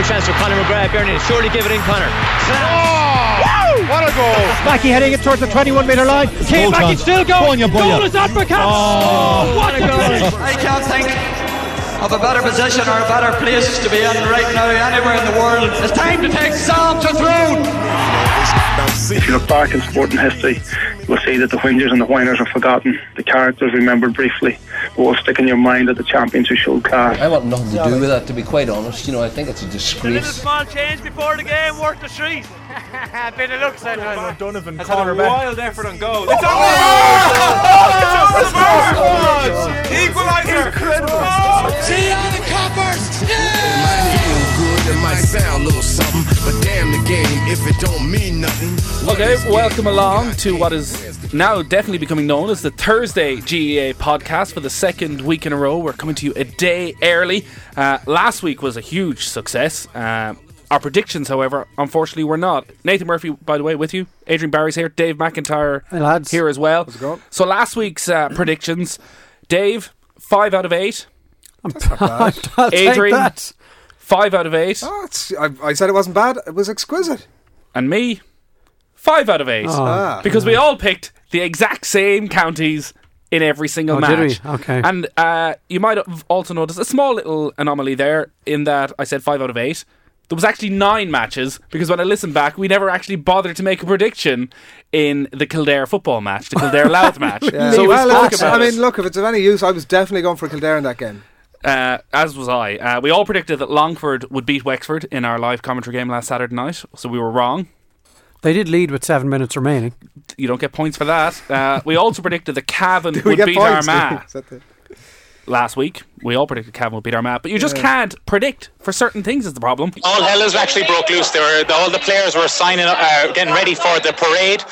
goal chance for Conor McGrath. Bernie, surely give it in, Conor. Oh, what a goal! Mackey heading it towards the 21 metre line. Kane Mackey still going. Go on, you boy. Goal is on for Cats. Oh, what a goal! I can't think of a better position or a better place to be in right now anywhere in the world. It's time to take Sam to the throne. If you look back in sporting history, you will see that the whingers and the whiners are forgotten, the characters remembered briefly, but will stick in your mind that the champions who showed class. I want nothing to do with that, to be quite honest. You know, I think it's a disgrace. A little small change before the game, worth the street. Bit of luck, said Donovan That's a wild effort on goal. It's over! Equaliser! Incredible! See how the coppers! Yeah! Good, it might sound a little something, but damn the game if it don't mean nothing. Okay, welcome along to what is now definitely becoming known as the Thursday GAA podcast for the second week in a row. We're coming to you a day early. Uh, last week was a huge success. Uh, our predictions, however, unfortunately were not. Nathan Murphy, by the way, with you. Adrian Barry's here. Dave McIntyre Hey, lads. here as well. it going? So last week's uh, predictions, Dave, five out of eight. I'll take Adrian. That. Five out of eight. Oh, it's, I, I said it wasn't bad. It was exquisite. And me, five out of eight. Oh. Ah. because we all picked the exact same counties in every single Oh, match. did we? Okay. And uh, you might have also noticed a small little anomaly there in that I said five out of eight. There was actually nine matches because when I listened back, we never actually bothered to make a prediction in the Kildare football match, the Kildare Louth match. Yeah. So we well, spoke about I it. mean, look, if it's of any use, I was definitely going for Kildare in that game. Uh, as was I. Uh, we all predicted that Longford would beat Wexford in our live commentary game last Saturday night, so we were wrong. They did lead with seven minutes remaining. You don't get points for that. Uh, we also predicted that Cavan would beat points? Armagh. Is that the- last week. We all predicted Cavan would beat Armagh, but you just can't predict for certain things is the problem. all hell has actually broke loose. There were all the players were signing, uh, getting ready for the parade,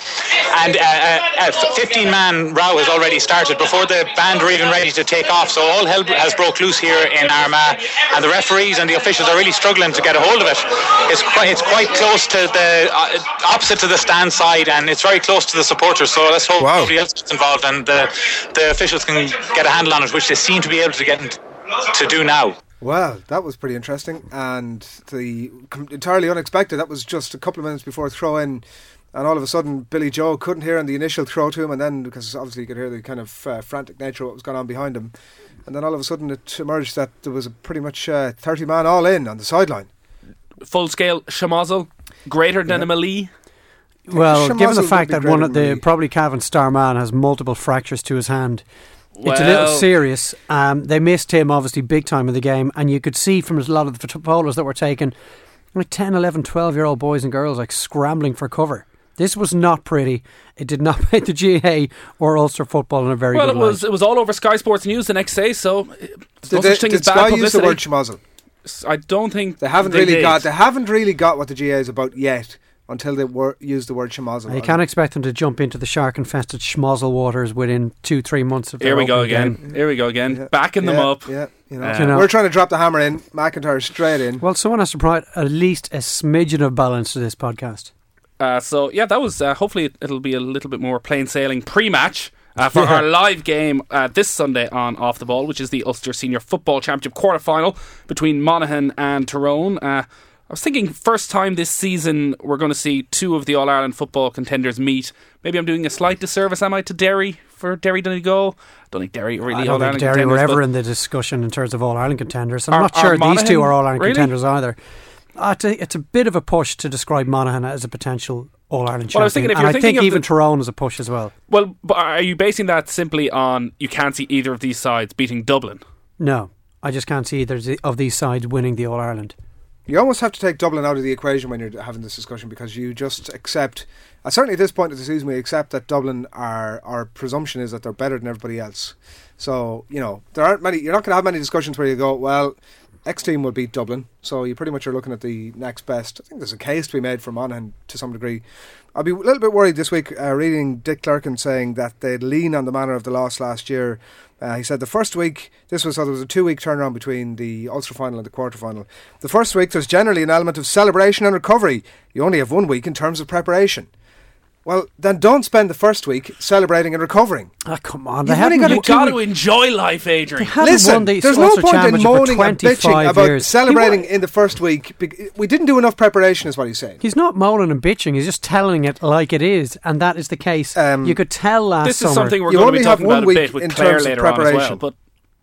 and uh, a 15 man row has already started before the band were even ready to take off. So all hell has broke loose here in Armagh, and the referees and the officials are really struggling to get a hold of it. It's quite, it's quite close to the uh, opposite to the stand side, and it's very close to the supporters. So let's hope Wow. nobody else gets involved, and the the officials can get a handle on it, which they seem to be able to get in- to do now. Well, that was pretty interesting, and the entirely unexpected. That was just a couple of minutes before throw in, and all of a sudden Billy Joe couldn't hear in the initial throw to him, and then because obviously you could hear the kind of uh, frantic nature of what was going on behind him, and then all of a sudden it emerged that there was a pretty much uh, thirty man all in on the sideline. Full scale schmozzle, greater than a Malee. Well, given the fact that one of the probably Cavan star man has multiple fractures to his hand, it's a little serious. Um, they missed him obviously big time in the game, and you could see from a lot of the photos that were taken, like 10, 11, 12 year old boys and girls like scrambling for cover. This was not pretty. It did not paint the GAA or Ulster football in a very Well, good it was it was all over Sky Sports News the next day, so uh, Did, no they, such thing did as bad Sky use the word schmozzle? I don't think They haven't they really did. got. They haven't really got what the GAA is about yet until they wor- use the word schmozzle. You can't expect them to jump into the shark infested schmozzle waters within two, three months of their Here we go opening again. game. Here we go again. Yeah. Backing them Yeah, up. Yeah, you know. Uh, You know. we're trying to drop the hammer in. McIntyre straight in. Well, someone has to provide at least a smidgen of balance to this podcast. Uh, so yeah, that was. Uh, hopefully, it'll be a little bit more plain sailing pre-match uh, for our live game uh, this Sunday on Off the Ball, which is the Ulster Senior Football Championship quarter final between Monaghan and Tyrone. Uh, I was thinking first time this season we're going to see two of the All Ireland football contenders meet. Maybe I'm doing a slight disservice, am I, to Derry for Derry Donegal? I don't think Derry really I don't All think Ireland Derry were ever in the discussion in terms of All Ireland contenders. I'm Are- not sure these two are All Ireland really? contenders either. Uh, it's, a, it's a bit of a push to describe Monaghan as a potential All Ireland Well, I was champion, thinking if you're I thinking think of even the- Tyrone is a push as well. Well, but are you basing that simply on you can't see either of these sides beating Dublin? No, I just can't see either of these sides winning the All Ireland. You almost have to take Dublin out of the equation when you're having this discussion because you just accept. Uh, certainly, at this point of the season, we accept that Dublin are our presumption is that they're better than everybody else. So you know there aren't many. You're not going to have many discussions where you go, well, X team will beat Dublin. So you pretty much are looking at the next best. I think there's a case to be made for Monaghan to some degree. I'll be a little bit worried this week uh, reading Dick Clerkin saying that they'd lean on the manner of the loss last year. Uh, he said the first week, this was so there was a two week turnaround between the Ulster final and the quarter final. The first week, there's generally an element of celebration and recovery. You only have one week in terms of preparation. Well, then don't spend the first week celebrating and recovering. Ah, come on. You've They only haven't got You got to enjoy life, Adrian. Listen, the there's no point in moaning and bitching 25 about years. celebrating in the first week. We didn't do enough preparation, is what he's saying. he's not moaning and bitching. He's just telling it like it is, and that is the case. Um, you could tell last This summer. is something we're You going to only be have talking one about a week bit with in Clare terms of later on as well. preparation. But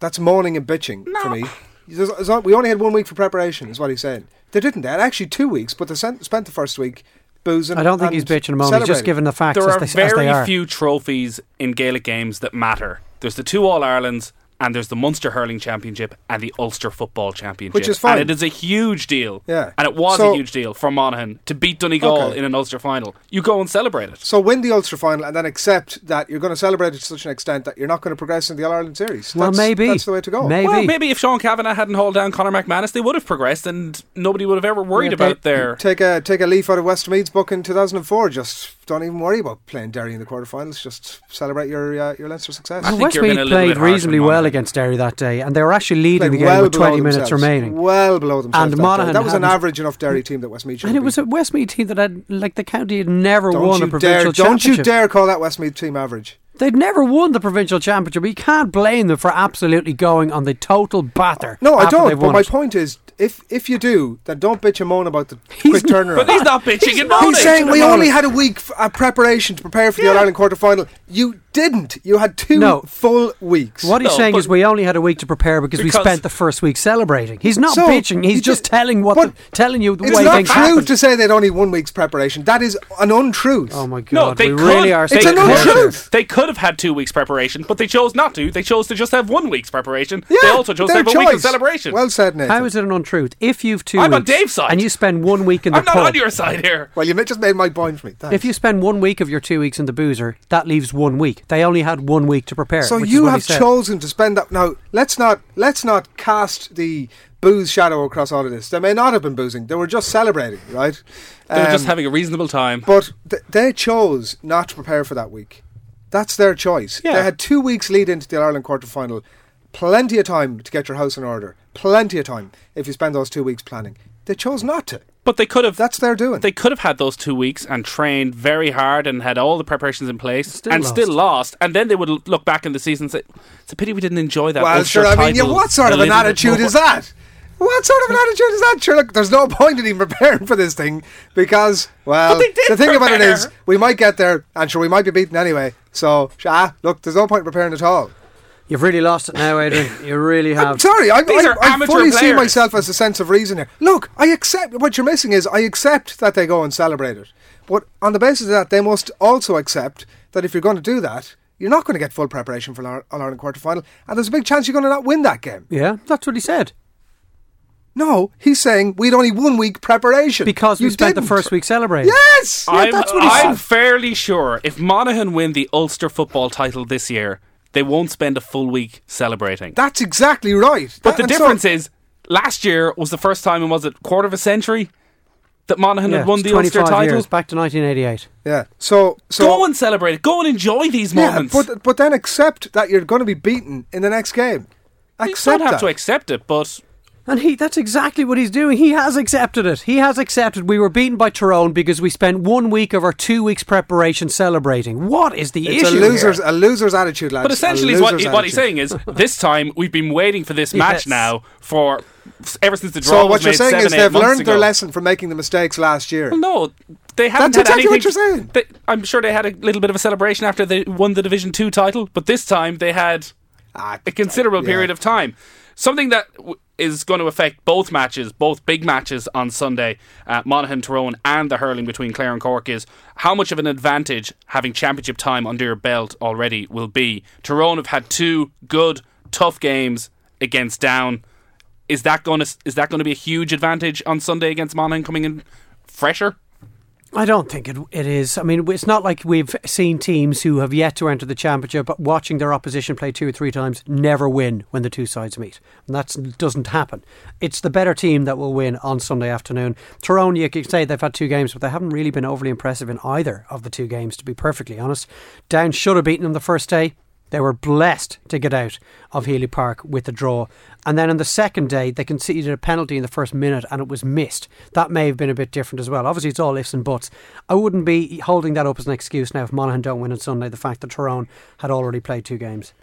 That's moaning and bitching for me. There's- there's- we only had one week for preparation, is what he's saying. They didn't. They had actually two weeks, but they spent the first week boozing. I don't think he's bitching and moaning. He's just celebrating. giving the facts there as are they, as they very are. few trophies in Gaelic games that matter. There's the two All Irelands. And there's the Munster Hurling Championship and the Ulster Football Championship. Which is fine. And it is a huge deal. Yeah. And it was So- a huge deal for Monaghan to beat Donegal Okay. in an Ulster final. You go and celebrate it. So win the Ulster final and then accept that you're going to celebrate it to such an extent that you're not going to progress in the All Ireland series. Well, That's- maybe. that's the way to go. Maybe. Well, maybe if Sean Cavanagh hadn't hauled down Conor McManus, they would have progressed and nobody would have ever worried Yeah, about their. Take a take a leaf out of Westmeath's book in 2004. Just don't even worry about playing Derry in the quarterfinals. Just celebrate your uh, your Leinster success. I think Westmeath you're being a played reasonably well Monaghan. Against Derry that day, and they were actually leading Played the game well with 20 minutes remaining. Well below themselves. And that. Monaghan That was an average enough Derry team that Westmeath should And it have was a beaten. Westmeath team that had, like, the county had never Don't won you a provincial dare! Don't you dare call that Westmeath team average. They'd never won the provincial championship. You can't blame them for absolutely going on the total batter. No, I don't. But my it. point is, if if you do, then don't bitch and moan about the quick turnaround. But he's not bitching and moaning. He's saying we only had a week f- uh, preparation to prepare for the All Ireland quarter final. You didn't. You had two No. full weeks. What he's No, saying is we only had a week to prepare because, we spent the first week celebrating. He's not So, bitching. He's he just did- telling what, the, telling you the It's way not things true happened. to say they'd only one week's preparation. That is an untruth. Oh my god, No, they we could. really are. They It's an sticking could, to it. untruth. they could have had two weeks preparation, but they chose not to. They chose to just have one week's preparation. Yeah, they also chose to their have a week of choice. celebration. Well said, Nathan. How is it an untruth? If you've 2 I'm on Dave's side. and you spend one week in the I'm not pub, on your side here. well, you ma- just made my point for me. Thanks. if you spend one week of your two weeks in the boozer, that leaves one week. They only had one week to prepare. so you have chosen to spend that. Now let's not let's not cast the booze shadow across all of this. They may not have been boozing. They were just celebrating, right? They were just Um, having a reasonable time. But th- they chose not to prepare for that week. That's their choice. Yeah. They had two weeks lead into the Ireland quarter final. Plenty of time to get your house in order. Plenty of time if you spend those two weeks planning. They chose not to. But they could have. That's their doing. They could have had those two weeks and trained very hard and had all the preparations in place Still and lost. still lost. And then they would look back in the season and say, "It's a pity we didn't enjoy that." well, Ulster sure. I mean, yeah, what sort of an attitude is that? What sort of an attitude is that? Sure, look, there's no point in even preparing for this thing because, well, But they did the thing about it is, we might get there, and sure, we might be beaten anyway. So, ah, look, there's no point in preparing at all. You've really lost it now, Adrian. You really uh, have. I'm sorry, I, These I, are I amateur fully see myself as a sense of reason here. Look, I accept what you're missing is I accept that they go and celebrate it, but on the basis of that, they must also accept that if you're going to do that, you're not going to get full preparation for All Ireland quarter final, and there's a big chance you're going to not win that game. Yeah, that's what he said. No, he's saying we'd only one week preparation Because we spent the didn't. first week celebrating. Yes, I'm, that's what he I'm said. fairly sure if Monaghan win the Ulster football title this year, they won't spend a full week celebrating. that's exactly right. but That- the and so- difference is, last year was the first time in was it quarter of a century that Monaghan Yeah, had won the Ulster 25 title. years, back to 1988. yeah. So, so Go and celebrate it. Go and enjoy these yeah, moments. but but then accept that you're going to be beaten in the next game. you Accept don't have that. to accept it, but And he that's exactly what he's doing. He has accepted it. He has accepted we were beaten by Tyrone because we spent one week of our two weeks preparation celebrating. What is the It's a issue? loser's here? a loser's attitude, lads. but essentially, what, loser's what he's saying is this time we've been waiting for this match now for ever since the draw So was what you're made saying seven, is they've months learned their lesson from making the mistakes last year. Well, no, they haven't That's had exactly what you're saying. They, I'm sure they had a little bit of a celebration after they won the Division Two title, but this time they had Ah, a considerable yeah. period of time. Something that is going to affect both matches, both big matches on Sunday, uh, Monaghan Tyrone and the hurling between Clare and Cork, is how much of an advantage having championship time under your belt already will be. Tyrone have had two good, tough games against Down. Is that going to is that going to be a huge advantage on Sunday against Monaghan coming in fresher? I don't think it, it is. I mean, it's not like we've seen teams who have yet to enter the championship, but watching their opposition play two or three times never win when the two sides meet. And that doesn't happen. It's the better team that will win on Sunday afternoon. Tyrone, you could say they've had two games, but they haven't really been overly impressive in either of the two games, to be perfectly honest. Down should have beaten them the first day. They were blessed to get out of Healy Park with a draw. And then on the second day, they conceded a penalty in the first minute and it was missed. That may have been a bit different as well. Obviously, it's all ifs and buts. I wouldn't be holding that up as an excuse now if Monaghan don't win on Sunday, the fact that Tyrone had already played two games.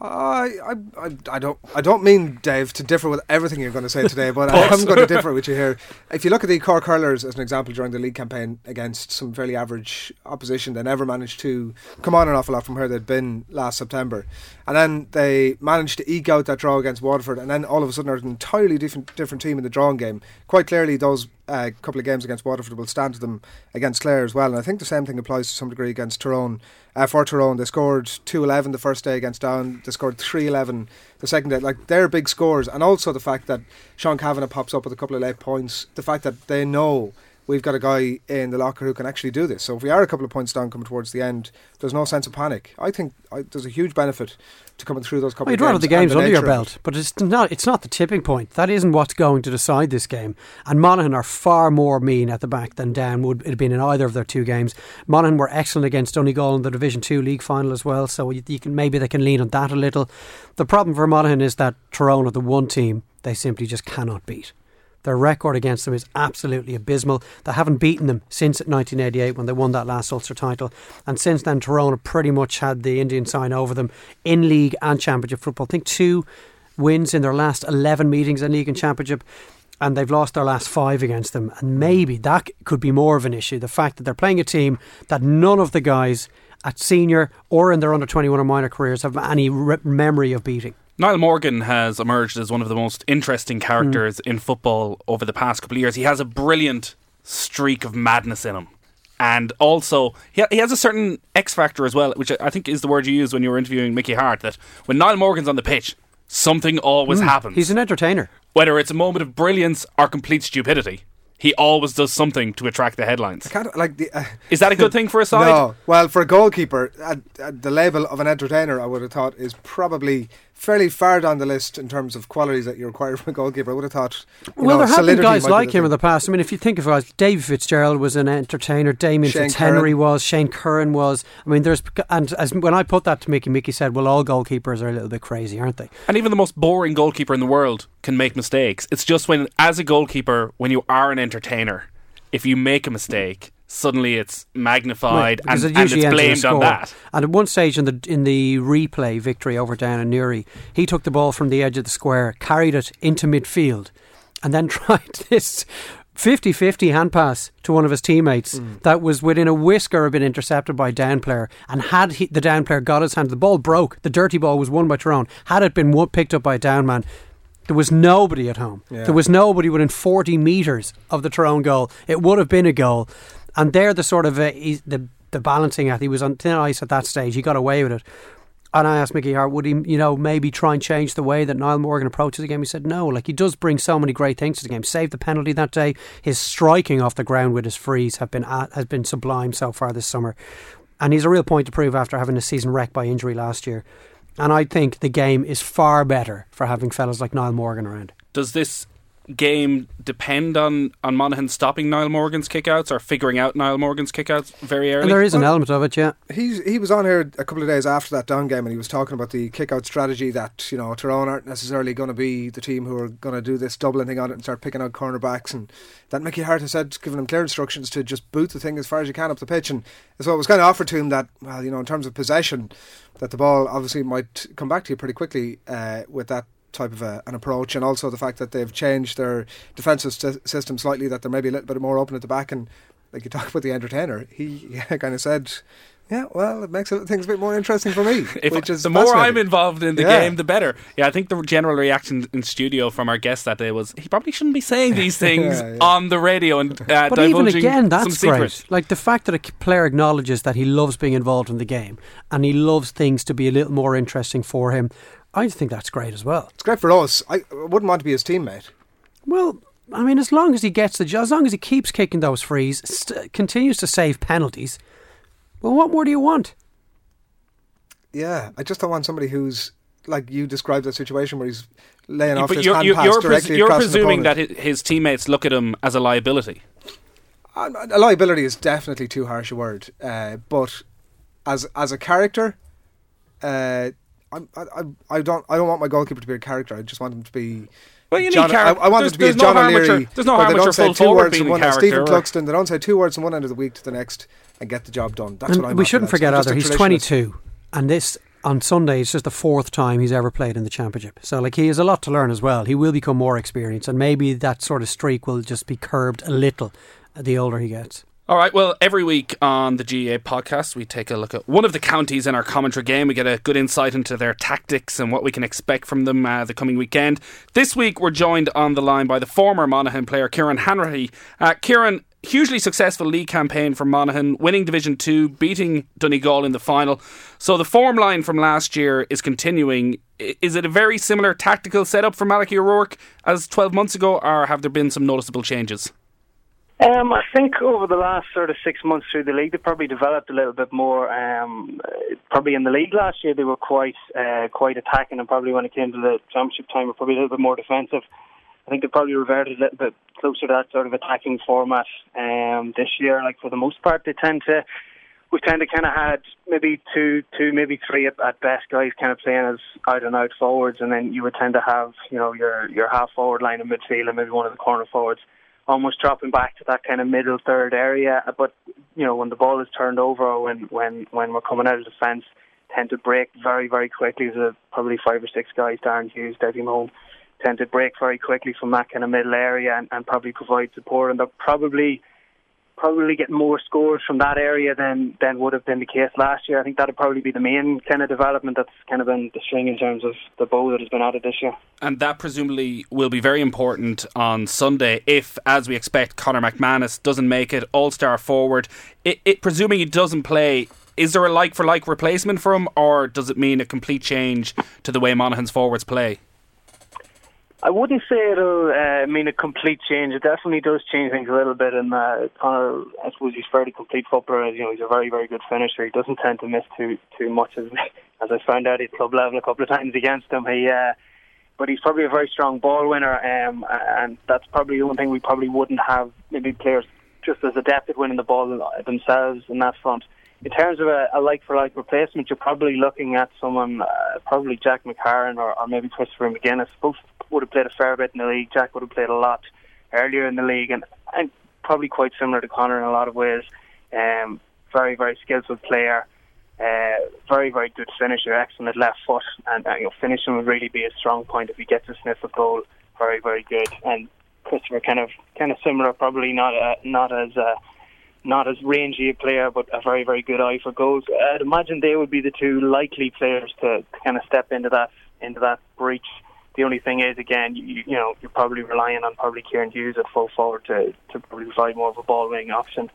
I, I, I, don't, I don't mean Dave to differ with everything you're going to say today, but I am going to differ with you here. If you look at the Cork Hurlers as an example during the league campaign against some fairly average opposition, they never managed to come on an awful lot from where they'd been last September, and then they managed to eke out that draw against Waterford, and then all of a sudden are an entirely different, different team in the drawing game. Quite clearly, those uh, couple of games against Waterford will stand to them against Clare as well. And I think the same thing applies to some degree against Tyrone. Uh, for Tyrone, they scored 2 11 the first day against Down, they scored 3 11 the second day. Like, they're big scores. And also the fact that Sean Cavanagh pops up with a couple of late points, the fact that they know we've got a guy in the locker who can actually do this. So if we are a couple of points down coming towards the end, there's no sense of panic. I think I, there's a huge benefit to coming through those couple. Well, you'd rather the games the under your belt, but it's not. It's not the tipping point. That isn't what's going to decide this game. And Monaghan are far more mean at the back than Down would have been in either of their two games. Monaghan were excellent against Donegal in the Division Two league final as well, so you, you can maybe they can lean on that a little. The problem for Monaghan is that Tyrone are the one team they simply just cannot beat. Their record against them is absolutely abysmal. They haven't beaten them since 1988 when they won that last Ulster title. And since then, Tyrone pretty much had the Indian sign over them in league and championship football. I think two wins in their last 11 meetings in league and championship. And they've lost their last five against them. And maybe that could be more of an issue. The fact that they're playing a team that none of the guys at senior or in their under 21 or minor careers have any re- memory of beating. Niall Morgan has emerged as one of the most interesting characters mm. in football over the past couple of years. He has a brilliant streak of madness in him. And also, he, he has a certain X factor as well, which I think is the word you used when you were interviewing Mickey Harte. That when Niall Morgan's on the pitch, something always mm. happens. He's an entertainer. Whether it's a moment of brilliance or complete stupidity he always does something to attract the headlines. like the, uh, is that a good thing for a side? No. Well, for a goalkeeper, uh, uh, the label of an entertainer, I would have thought, is probably fairly far down the list in terms of qualities that you require from a goalkeeper. I would have thought. well, know, there have been guys like him in the past. I mean, if you think of guys, Davy Fitzgerald was an entertainer. Damien Shane Fitzhenry Curran. was. Shane Curran was. I mean, there's and as when I put that to Mickey, Mickey said, "Well, all goalkeepers are a little bit crazy, aren't they?" And even the most boring goalkeeper in the world can make mistakes. It's just when, as a goalkeeper, when you are an entertainer, if you make a mistake suddenly it's magnified right, and, it and it's blamed on that. And at one stage in the in the replay victory over Down and Newry, he took the ball from the edge of the square, carried it into midfield, and then tried this 50-50 hand pass to one of his teammates mm. that was within a whisker of being intercepted by a down player and had he, the down player got his hand the ball broke the dirty ball was won by Tyrone had it been picked up by a down man there was nobody at home. Yeah. There was nobody within 40 metres of the Tyrone goal. It would have been a goal. And they're the sort of uh, the the balancing act. He was on thin ice at that stage. He got away with it. And I asked Mickey Harte, would he, you know, maybe try and change the way that Niall Morgan approaches the game? He said no. Like he does bring so many great things to the game. Saved the penalty that day. His striking off the ground with his frees have been uh, has been sublime so far this summer, and he's a real point to prove after having a season wrecked by injury last year. And I think the game is far better for having fellas like Niall Morgan around. Does this game depend on, on Monaghan stopping Niall Morgan's kickouts or figuring out Niall Morgan's kickouts very early? And there is an well, element of it, yeah. He's he was on here a couple of days after that down game, and he was talking about the kickout strategy that you know Tyrone aren't necessarily going to be the team who are going to do this doubling thing on it and start picking out cornerbacks, and that Mickey Harte has said, giving him clear instructions to just boot the thing as far as you can up the pitch, and so it was kind of offered to him that well, you know, in terms of possession, that the ball obviously might come back to you pretty quickly uh, with that type of a, an approach, and also the fact that they've changed their defensive st- system slightly, that they're maybe a little bit more open at the back. And like you talk about the entertainer, he yeah, kind of said, "Yeah, well, it makes things a bit more interesting for me." if, which is the more I'm involved in the yeah. game, the better. Yeah, I think the general reaction in studio from our guest that day was he probably shouldn't be saying these things yeah, yeah. on the radio and uh, but even again, that's great. Like the fact that a player acknowledges that he loves being involved in the game and he loves things to be a little more interesting for him I think that's great as well. It's great for us. I wouldn't want to be his teammate. Well, I mean, as long as he gets the job, as long as he keeps kicking those frees, st- continues to save penalties, well, what more do you want? Yeah, I just don't want somebody who's like you described that situation where he's laying off but his you're, hand you're, pass you're, directly pres- you're across presuming that his teammates look at him as a liability. Uh, a liability is definitely too harsh a word, uh, but as as a character, Uh, I, I, I don't I don't want my goalkeeper to be a character. I just want him to be. Well, you need John, I, character. I want There's- him to be a John harm with O'Leary. your- there's no where harm they don't your say full two words being from a one character, Stephen Cluxton. They don't say two words from one end of the week to the next and get the job done. That's And what I'm. we shouldn't lads. forget either he's 22 and this on Sunday it's just the fourth time he's ever played in the championship so like he has a lot to learn as well he will become more experienced and maybe that sort of streak will just be curbed a little uh, the older he gets All right. Well, every week on the GAA podcast, we take a look at one of the counties in our commentary game. We get a good insight into their tactics and what we can expect from them uh, the coming weekend. This week, we're joined on the line by the former Monaghan player, Kieran Hanratty. Uh, Kieran, hugely successful league campaign for Monaghan, winning Division 2, beating Donegal in the final. So the form line from last year is continuing. Is it a very similar tactical setup for Malachi O'Rourke as 12 months ago, or have there been some noticeable changes? Um, I think over the last sort of six months through the league, they probably developed a little bit more. Um, probably in the league last year, they were quite uh, quite attacking, and probably when it came to the championship time, were probably a little bit more defensive. I think they probably reverted a little bit closer to that sort of attacking format um, this year. Like for the most part, they tend to we tend to kind of had maybe two, two, maybe three at, at best guys kind of playing as out and out forwards, and then you would tend to have you know your your half forward line in midfield and maybe one of the corner forwards almost dropping back to that kind of middle third area. But you know when the ball is turned over when when when we're coming out of defence, tend to break very very quickly. There's probably five or six guys, Darren Hughes, Dessie Mone, tend to break very quickly from that kind of middle area and, and probably provide support. And they're probably probably get more scores from that area than than would have been the case last year. I think that'd probably be the main kind of development that's kind of been the string in terms of the bow that has been added this year. And that presumably will be very important on Sunday if, as we expect, Conor McManus doesn't make it, all star forward. It, it, presuming he doesn't play, is there a like for like replacement for him, or does it mean a complete change to the way Monaghan's forwards play? I wouldn't say it'll uh, mean a complete change. It definitely does change things a little bit. And uh, Conor, I suppose he's fairly complete footballer. You know, he's a very, very good finisher. He doesn't tend to miss too too much, as as I found out at club level a couple of times against him. He, uh, but he's probably a very strong ball winner, um, and that's probably the one thing we probably wouldn't have maybe players just as adept at winning the ball themselves in that front. In terms of a, a like-for-like replacement, you're probably looking at someone, uh, probably Jack McCarron or, or maybe Christopher McGuinness. Both would have played a fair bit in the league. Jack would have played a lot earlier in the league, and, and probably quite similar to Conor in a lot of ways. Um, very, very skillful player. Uh, very, very good finisher, excellent left foot, and uh, you know, finishing would really be a strong point if he gets a sniff of goal. Very, very good. And Christopher, kind of, kind of similar, probably not, uh, not as, uh, not as rangy a player, but a very, very good eye for goals. I'd imagine they would be the two likely players to, to kind of step into that, into that breach. The only thing is, again, you, you know, you're probably relying on probably Kieran Hughes at full forward to, to provide more of a ball winning option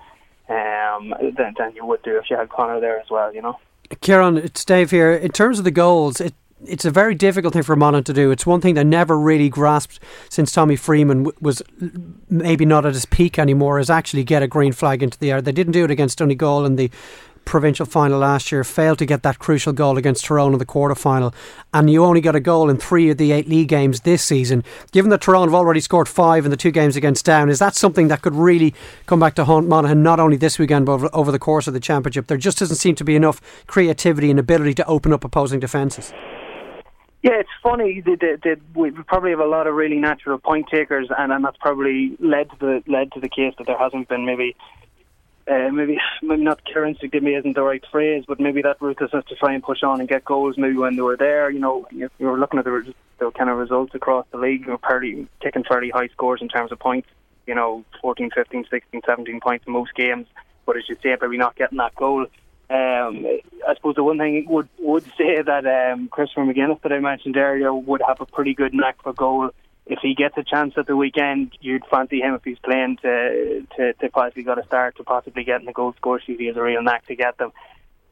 um, than, than you would do if you had Conor there as well, you know. Kieran, it's Dave here. In terms of the goals, it, it's a very difficult thing for Monaghan to do. It's one thing they never really grasped since Tommy Freeman was maybe not at his peak anymore, is actually get a green flag into the air. They didn't do it against Donegal in the provincial final last year, failed to get that crucial goal against Tyrone in the quarter final, and you only got a goal in three of the eight league games this season. Given that Tyrone have already scored five in the two games against Down, is that something that could really come back to haunt Monaghan not only this weekend but over, over the course of the championship? There just doesn't seem to be enough creativity and ability to open up opposing defences. Yeah, it's funny. They, they, they, we probably have a lot of really natural point takers, and, and that's probably led to the led to the case that there hasn't been maybe uh, maybe maybe not currency give me isn't the right phrase, but maybe that ruthlessness to try and push on and get goals. Maybe when they were there, you know, you, were looking at the, the kind of results across the league, you were fairly kicking fairly high scores in terms of points. You know, 14, 15, 16, 17 points in most games. But as you say, probably not getting that goal. Um, I suppose the one thing would would say that um, Christopher McGuinness that I mentioned earlier would have a pretty good knack for goal. If he gets a chance at the weekend, you'd fancy him if he's playing to to, to possibly got a start to possibly getting the goal score sheet. He has a real knack to get them.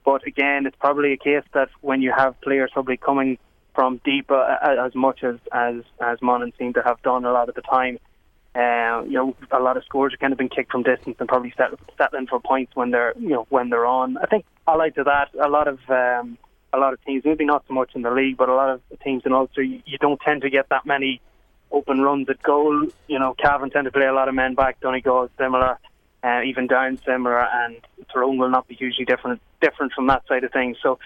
But again, it's probably a case that when you have players probably coming from deep uh, as much as as as Monaghan seem to have done a lot of the time, uh, you know, a lot of scores have kind of been kicked from distance and probably set, settling for points when they're, you know, when they're on. I think allied to that, a lot of um, a lot of teams, maybe not so much in the league, but a lot of teams in Ulster, you, you don't tend to get that many open runs at goal. You know, Cavan tend to play a lot of men back. Donegal similar. uh, even Down similar, and Tyrone will not be hugely different different from that side of things. So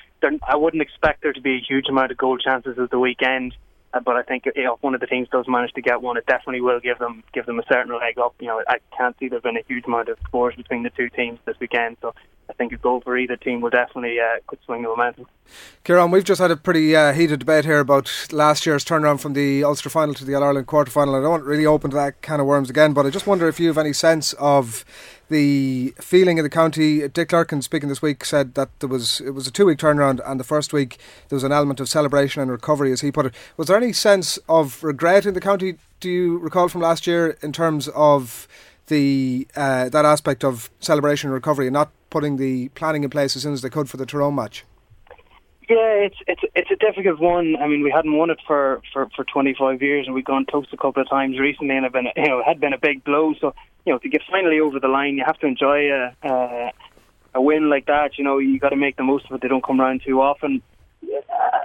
I wouldn't expect there to be a huge amount of goal chances at the weekend. Uh, but I think if one of the teams does manage to get one, it definitely will give them give them a certain leg up. You know, I can't see there's been a huge amount of scores between the two teams this weekend, so I think a goal for either team will definitely uh, could swing the momentum. Kieran, we've just had a pretty uh, heated debate here about last year's turnaround from the Ulster final to the All Ireland quarter final. I don't want to really open that can of worms again, but I just wonder if you have any sense of the feeling in the county. Dick Clerkin speaking this week said that there was it was a two week turnaround, and the first week there was an element of celebration and recovery, as he put it. Was there any sense of regret in the county? Do you recall from last year in terms of the uh, that aspect of celebration and recovery, and not putting the planning in place as soon as they could for the Tyrone match? Yeah, it's it's it's a difficult one. I mean, we hadn't won it for, for, for 25 years, and we've gone toast a couple of times recently, and have been you know it had been a big blow. So you know to get finally over the line, you have to enjoy a a, a win like that. You know, you got to make the most of it. They don't come around too often.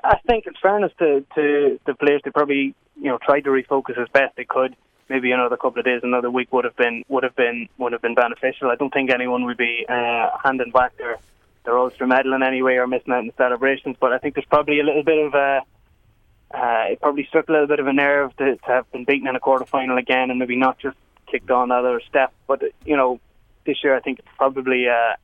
I think, in fairness to to the players, they probably you know tried to refocus as best they could. Maybe another couple of days, another week would have been would have been would have been beneficial. I don't think anyone would be uh, handing back their their Ulster medal in any way or missing out in the celebrations. But I think there's probably a little bit of a uh, it probably struck a little bit of a nerve to, to have been beaten in a quarter final again and maybe not just kicked on that other step. But you know, this year I think it's probably a,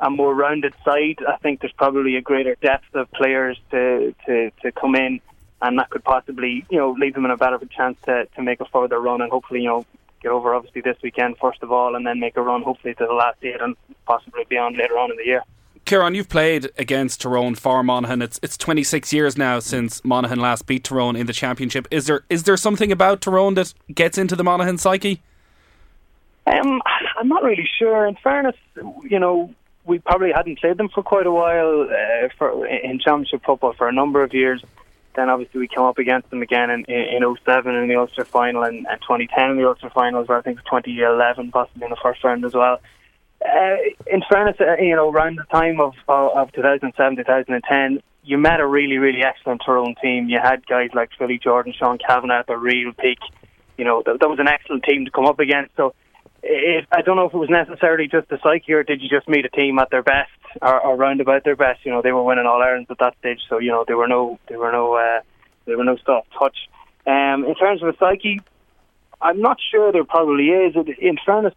a more rounded side. I think there's probably a greater depth of players to to, to come in. And that could possibly, you know, leave them in a better of a chance to, to make a further run and hopefully, you know, get over obviously this weekend first of all, and then make a run hopefully to the last eight and possibly beyond later on in the year. Kieran, you've played against Tyrone for Monaghan. It's it's 26 years now since Monaghan last beat Tyrone in the championship. Is there is there something about Tyrone that gets into the Monaghan psyche? Um, I'm not really sure. In fairness, you know, we probably hadn't played them for quite a while uh, for in championship football for a number of years. Then obviously we came up against them again in, in, in 07 in the Ulster final and, and 2010 in the Ulster finals, I think 2011 possibly in the first round as well. Uh, in fairness, uh, you know, around the time of, of, of 2007, 2010, you met a really, really excellent Tyrone team. You had guys like Philly Jordan, Sean Cavanagh at the real peak. You know, that, that was an excellent team to come up against. So I don't know if it was necessarily just the psyche or did you just meet a team at their best or, or round about their best. You know, they were winning all Irelands at that stage, so you know they were no, they were no, uh, there were no soft touch. Um, in terms of the psyche, I'm not sure there probably is. In fairness,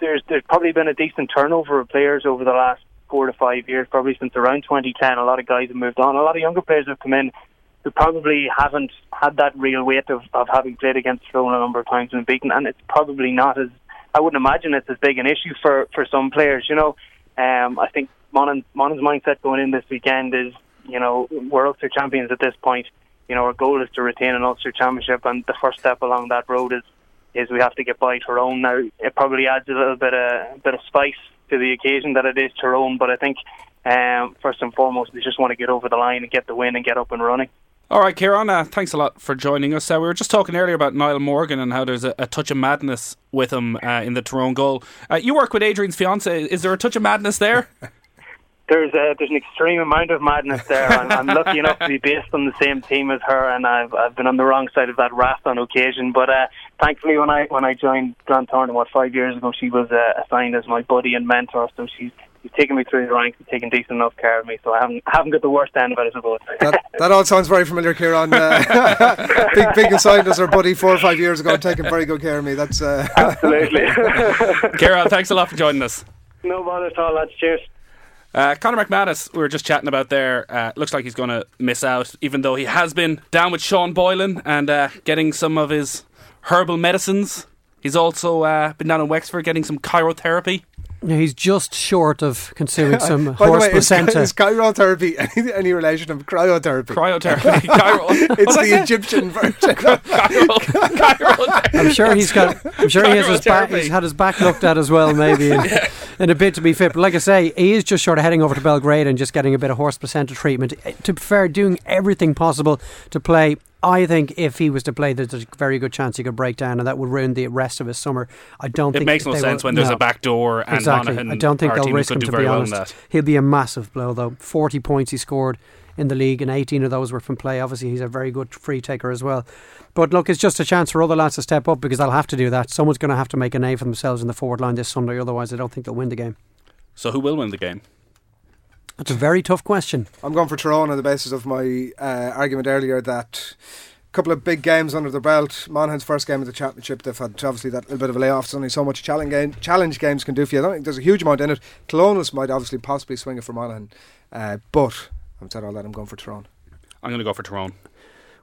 there's there's probably been a decent turnover of players over the last four to five years, probably since around 2010. A lot of guys have moved on. A lot of younger players have come in who probably haven't had that real weight of, of having played against Tyrone a number of times and beaten, and it's probably not as I wouldn't imagine it's as big an issue for for some players. You know, um, I think Monaghan's mindset going in this weekend is, you know, we're Ulster champions at this point. You know, our goal is to retain an Ulster championship, and the first step along that road is is we have to get by Tyrone. Now, it probably adds a little bit of a bit of spice to the occasion that it is Tyrone, but I think um, first and foremost we just want to get over the line and get the win and get up and running. All right, Kieran, uh, thanks a lot for joining us. Uh, we were just talking earlier about Niall Morgan and how there's a, a touch of madness with him uh, in the Tyrone goal. Uh, you work with Adrian's fiance. Is there a touch of madness there? there's a, there's an extreme amount of madness there. I'm, I'm lucky enough to be based on the same team as her, and I've I've been on the wrong side of that raft on occasion. But uh, thankfully, when I when I joined Glantorn about five years ago, she was uh, assigned as my buddy and mentor. So she's she's taken me through the ranks and taken decent enough care of me. So I haven't haven't got the worst end of it, I suppose. That, that all sounds very familiar, Kieran. Uh, big big assigned as our buddy four or five years ago, and taking very good care of me. That's uh... absolutely. Kieran, thanks a lot for joining us. No bother at all, lads. Cheers. Uh, Conor McManus, we were just chatting about there. Uh, looks like he's going to miss out, even though he has been down with Sean Boylan and uh, getting some of his herbal medicines. He's also uh, been down in Wexford getting some chirotherapy. Yeah, he's just short of consuming some By horse the way, placenta. is, is cryotherapy any, any relation of cryotherapy? Cryotherapy. Chiro- it's the? Egyptian version. I'm sure he's got. I'm sure he has his back. He's had his back looked at as well, maybe, in, in a bit to be fit. But like I say, he is just sort of heading over to Belgrade and just getting a bit of horse placenta treatment. To be fair, doing everything possible to play. I think if he was to play, there's a very good chance he could break down, and that would ruin the rest of his summer. I don't It think makes no sense will- when there's no. a back door and exactly. Monaghan I don't think they'll risk him to be honest. He'll be a massive blow though. Forty points he scored in the league, and 18 of those were from play. Obviously, he's a very good free taker as well. But look, it's just a chance for other lads to step up because they'll have to do that. Someone's going to have to make a name for themselves in the forward line this Sunday, otherwise, I don't think they'll win the game. So, who will win the game? That's a very tough question. I'm going for Tyrone on the basis of my uh, argument earlier that a couple of big games under the belt. Monaghan's first game of the championship, they've had obviously that little bit of a layoff. There's only so much challenge, game, challenge games can do for you. I don't think there's a huge amount in it. Clones might obviously possibly swing it for Monaghan, uh, but I'm said all that. I'm going for Tyrone. I'm going to go for Tyrone.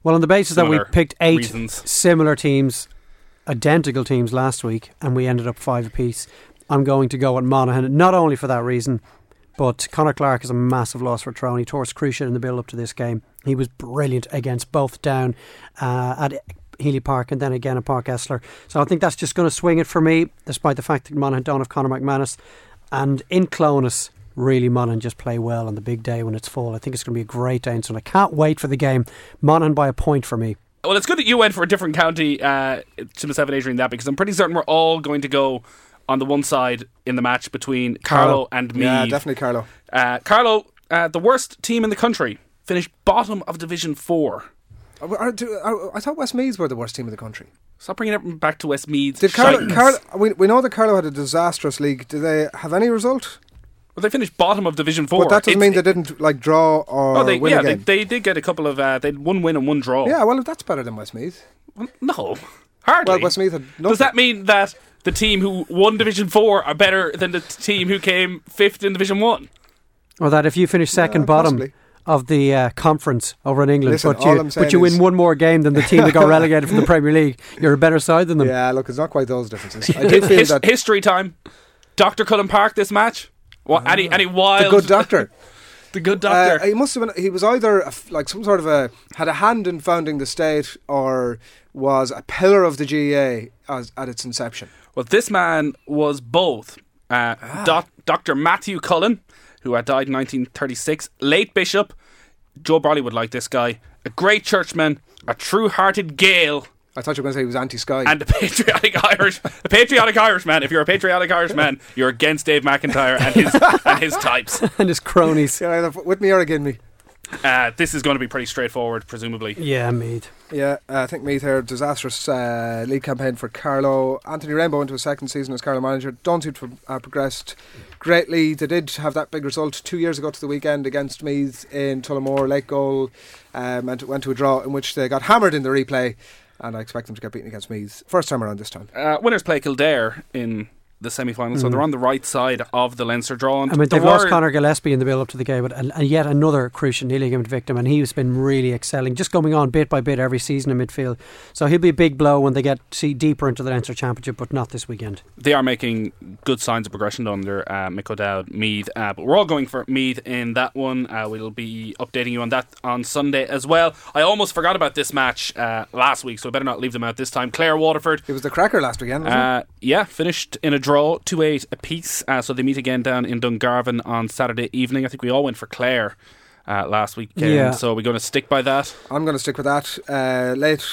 Well, on the basis Similar that we picked eight reasons. similar teams, identical teams last week, and we ended up five apiece, I'm going to go at Monaghan, not only for that reason, but Conor Clarke is a massive loss for Tyrone. He tore his cruciate in the build up to this game. He was brilliant against both down uh, at Healy Park and then again at Páirc Esler. So I think that's just going to swing it for me, despite the fact that Monaghan don't have Conor McManus. And in Clones, really Monaghan just play well on the big day when it's full. I think it's going to be a great day, and so I can't wait for the game. Monaghan by a point for me. Well, it's good that you went for a different county uh, to myself and Adrian that because I'm pretty certain we're all going to go on the one side in the match between Carlow, and me. Yeah, definitely Carlow. Uh, Carlow, uh, the worst team in the country, finished bottom of Division Four. I, I, I thought Westmeath's were the worst team in the country. Stop bringing it back to Westmeath's. Did Carlow. Carlow we, we know that Carlow had a disastrous league. Did they have any result? Well, they finished bottom of Division Four. But that doesn't It's- mean they didn't like draw or Oh, they, win yeah, they, they did get a couple of. Uh, they had one win and one draw. yeah, well, that's better than Westmeath. No, hardly. Well, Westmeath had nothing. Does that mean that the team who won Division Four are better than the t- team who came fifth in Division One? Or that if you finish second Yeah, bottom possibly. of the uh, conference over in England, Listen, but you but you win one more game than the team that got relegated from the Premier League, you're a better side than them. Yeah, look, it's not quite those differences. I do feel His- that history time. Doctor Cullen Park this match. What? any any wild? the good doctor. the good doctor. Uh, he must have been. He was either a f like some sort of a had a hand in founding the state, or was a pillar of the GAA as, at its inception. Well, this man was both uh, Ah. doc, Dr. Matthew Cullen, who had died in 1936, late bishop. Joe Brolly would like this guy. A great churchman, a true-hearted Gael, I thought you were going to say he was anti-Sky. and a patriotic Irish. A patriotic Irishman. If you're a patriotic Irishman, you're against Dave McIntyre and his and his types. and his cronies. yeah, either with me or against me. Uh, this is going to be pretty straightforward, presumably. Yeah, Meath. Yeah, uh, I think Meath here, disastrous uh, league campaign for Carlow. Anthony Rainbow into a second season as Carlow manager. Don't seem to have uh, progressed greatly. They did have that big result two years ago to the weekend against Meath in Tullamore, late goal, um, and it went to a draw in which they got hammered in the replay. And I expect them to get beaten against Meath first time around this time. Uh, winners play Kildare in the semi-final, so they're on the right side of the Leinster draw. And Mm. I mean, they've lost word- Conor Gillespie in the build up to the game, but and, and yet another crucial knee ligament victim, and he's been really excelling, just coming on bit by bit every season in midfield. So he'll be a big blow when they get see deeper into the Leinster Championship, but not this weekend. they are making good signs of progression under uh, Mick O'Dowd, Meath. Uh, but we're all going for Meath in that one. Uh, we'll be updating you on that on Sunday as well. I almost forgot about this match uh, last week, so I better not leave them out this time. Clare Waterford. It was the cracker last weekend, wasn't Uh, yeah, finished in a draw, 2 8 apiece. Uh, so they meet again down in Dungarvan on Saturday evening. I think we all went for Clare uh, last weekend, Yeah. so we're going to stick by that. I'm going to stick with that. Uh, late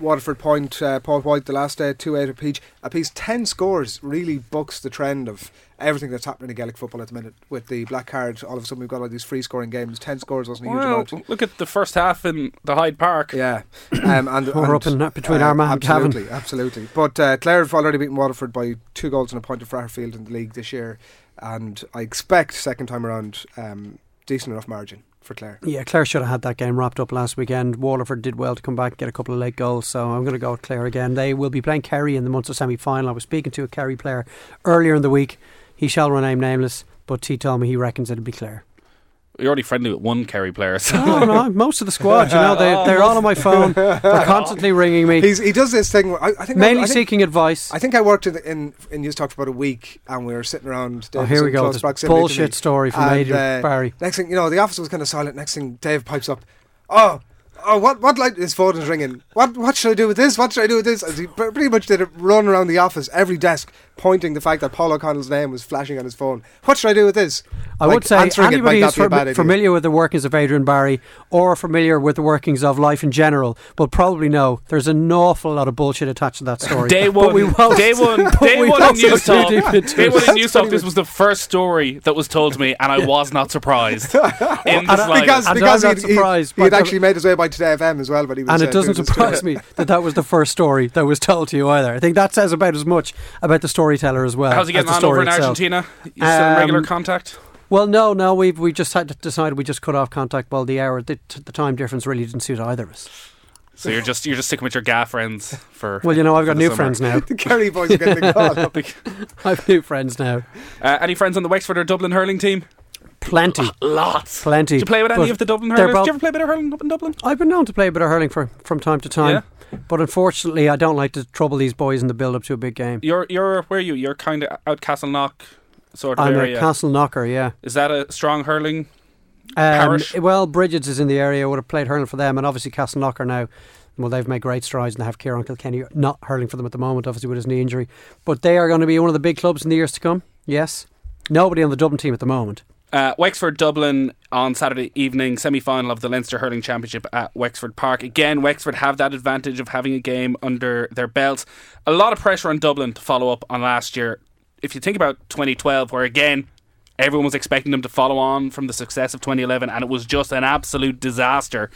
Waterford point, uh, Paul White the last day, 2 8 apiece. apiece. 10 scores really bucks the trend of everything that's happening in Gaelic football at the minute. With the black card, all of a sudden we've got all these free scoring games. 10 scores wasn't a huge Well, amount. look at the first half in the Hyde Park. Yeah, um, and, We're up in- between Armagh and Cavan. Absolutely, absolutely. But uh, Clare have already beaten Waterford by two goals and a point of Fraher Field in the league this year, and I expect second time around um, decent enough margin for Clare. Yeah, Clare should have had that game wrapped up last weekend. Waterford did well to come back and get a couple of late goals, so I'm going to go with Clare again. They will be playing Kerry in the Munster semi final. I was speaking to a Kerry player earlier in the week. He shall remain nameless, but he told me he reckons it'll be Clare. You're already friendly with one Kerry player. So. Oh no, most of the squad, you know, they, they're all on my phone. They're constantly ringing me, He's, he does this thing. I, I think mainly I think, seeking advice. I think I worked in in, in Newstalk for about a week, and we were sitting around. Oh, here we go. This proximity to me. bullshit story from And, Adrian uh, Barry. Next thing you know, the office was kind of silent. Next thing, Dave pipes up. Oh, oh, what what light? is phone is ringing. What what should I do with this? What should I do with this? As he pretty much did a run around the office, every desk. Pointing the fact that Paul O'Connell's name was flashing on his phone. What should I do with this? I Like, would say anybody who's not be a fam- familiar with the workings of Adrian Barry or familiar with the workings of life in general will probably know there's an awful lot of bullshit attached to that story. Day one, we won't- day one, day one in won't Newstalk. Day one in Newstalk. This was the first story that was told to me, and I was not surprised. in the And I- because And because I'm he'd, surprised he'd, he'd the- actually made his way by Today FM as well, but he was and uh, it doesn't surprise me that that was the first story that was told to you either. I think that says about as much about the storyteller as well. How's he getting on over in itself. Argentina? You still in regular Um, contact? Well, no, no. We've we just had to decided we just cut off contact. Well, the hour, the, the time difference really didn't suit either of us. So you're just you're just sticking with your gaff friends for. Well, you know, I've got new summer. friends now. The Kerry boys are getting the call. I've new friends now. Uh, any friends on the Wexford or Dublin hurling team? Plenty, Lots. plenty. Did you play with any of the Dublin hurlers? both- Did you ever play a bit of hurling up in Dublin? I've been known to play a bit of hurling for, from time to time, Yeah. but unfortunately, I don't like to trouble these boys in the build up to a big game. You're you're where are you? You're kind of out Castleknock sort of I'm area. a castle knocker, yeah. Is that a strong hurling? Um, Parish? well, Brigid's is in the area. I would have played hurling for them, and obviously Castle Knocker now. Well, they've made great strides, and they have Kieran Kilkenny not hurling for them at the moment, obviously with his knee injury. But they are going to be one of the big clubs in the years to come. Yes, nobody on the Dublin team at the moment. Uh, Wexford Dublin on Saturday evening, semi final of the Leinster Hurling Championship at Wexford Park. Again, Wexford have that advantage of having a game under their belts. A lot of pressure on Dublin to follow up on last year. If you think about 2012, where again, everyone was expecting them to follow on from the success of 2011, and it was just an absolute disaster.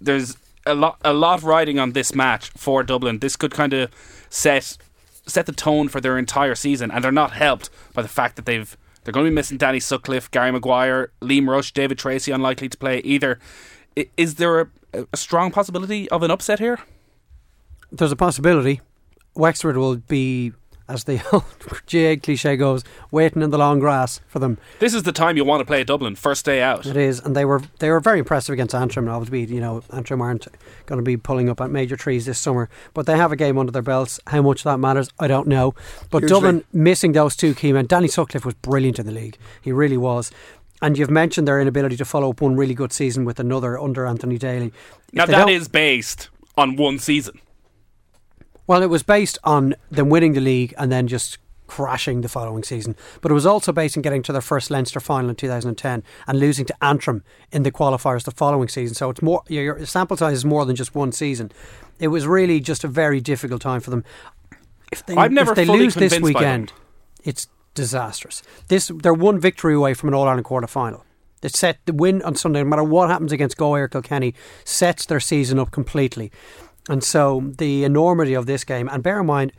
There's a lot, a lot riding on this match for Dublin. This could kind of set set the tone for their entire season, and they're not helped by the fact that they've they're going to be missing Danny Sutcliffe, Gary Maguire, Liam Rush, David Treacy, unlikely to play either. Is there a, a strong possibility of an upset here? There's a possibility. Wexford will be, as the old GAA cliche goes, waiting in the long grass for them. This is the time you want to play Dublin, first day out. It is, and they were they were very impressive against Antrim. And obviously, you know, Antrim aren't going to be pulling up at major trees this summer, but they have a game under their belts. How much that matters, I don't know. But Hugely. Dublin missing those two key men. Danny Sutcliffe was brilliant in the league. He really was. And you've mentioned their inability to follow up one really good season with another under Anthony Daly. If Now they that don't- is based on one season. Well, it was based on them winning the league and then just crashing the following season. But it was also based on getting to their first Leinster final in 2010 and losing to Antrim in the qualifiers the following season. So it's more your sample size is more than just one season. It was really just a very difficult time for them. If they, I'm never if they lose this convinced by them. weekend, it's disastrous. This they're one victory away from an All Ireland quarter final. They set the win on Sunday, no matter what happens against Galway or Kilkenny, sets their season up completely. And so the enormity of this game, and bear in mind,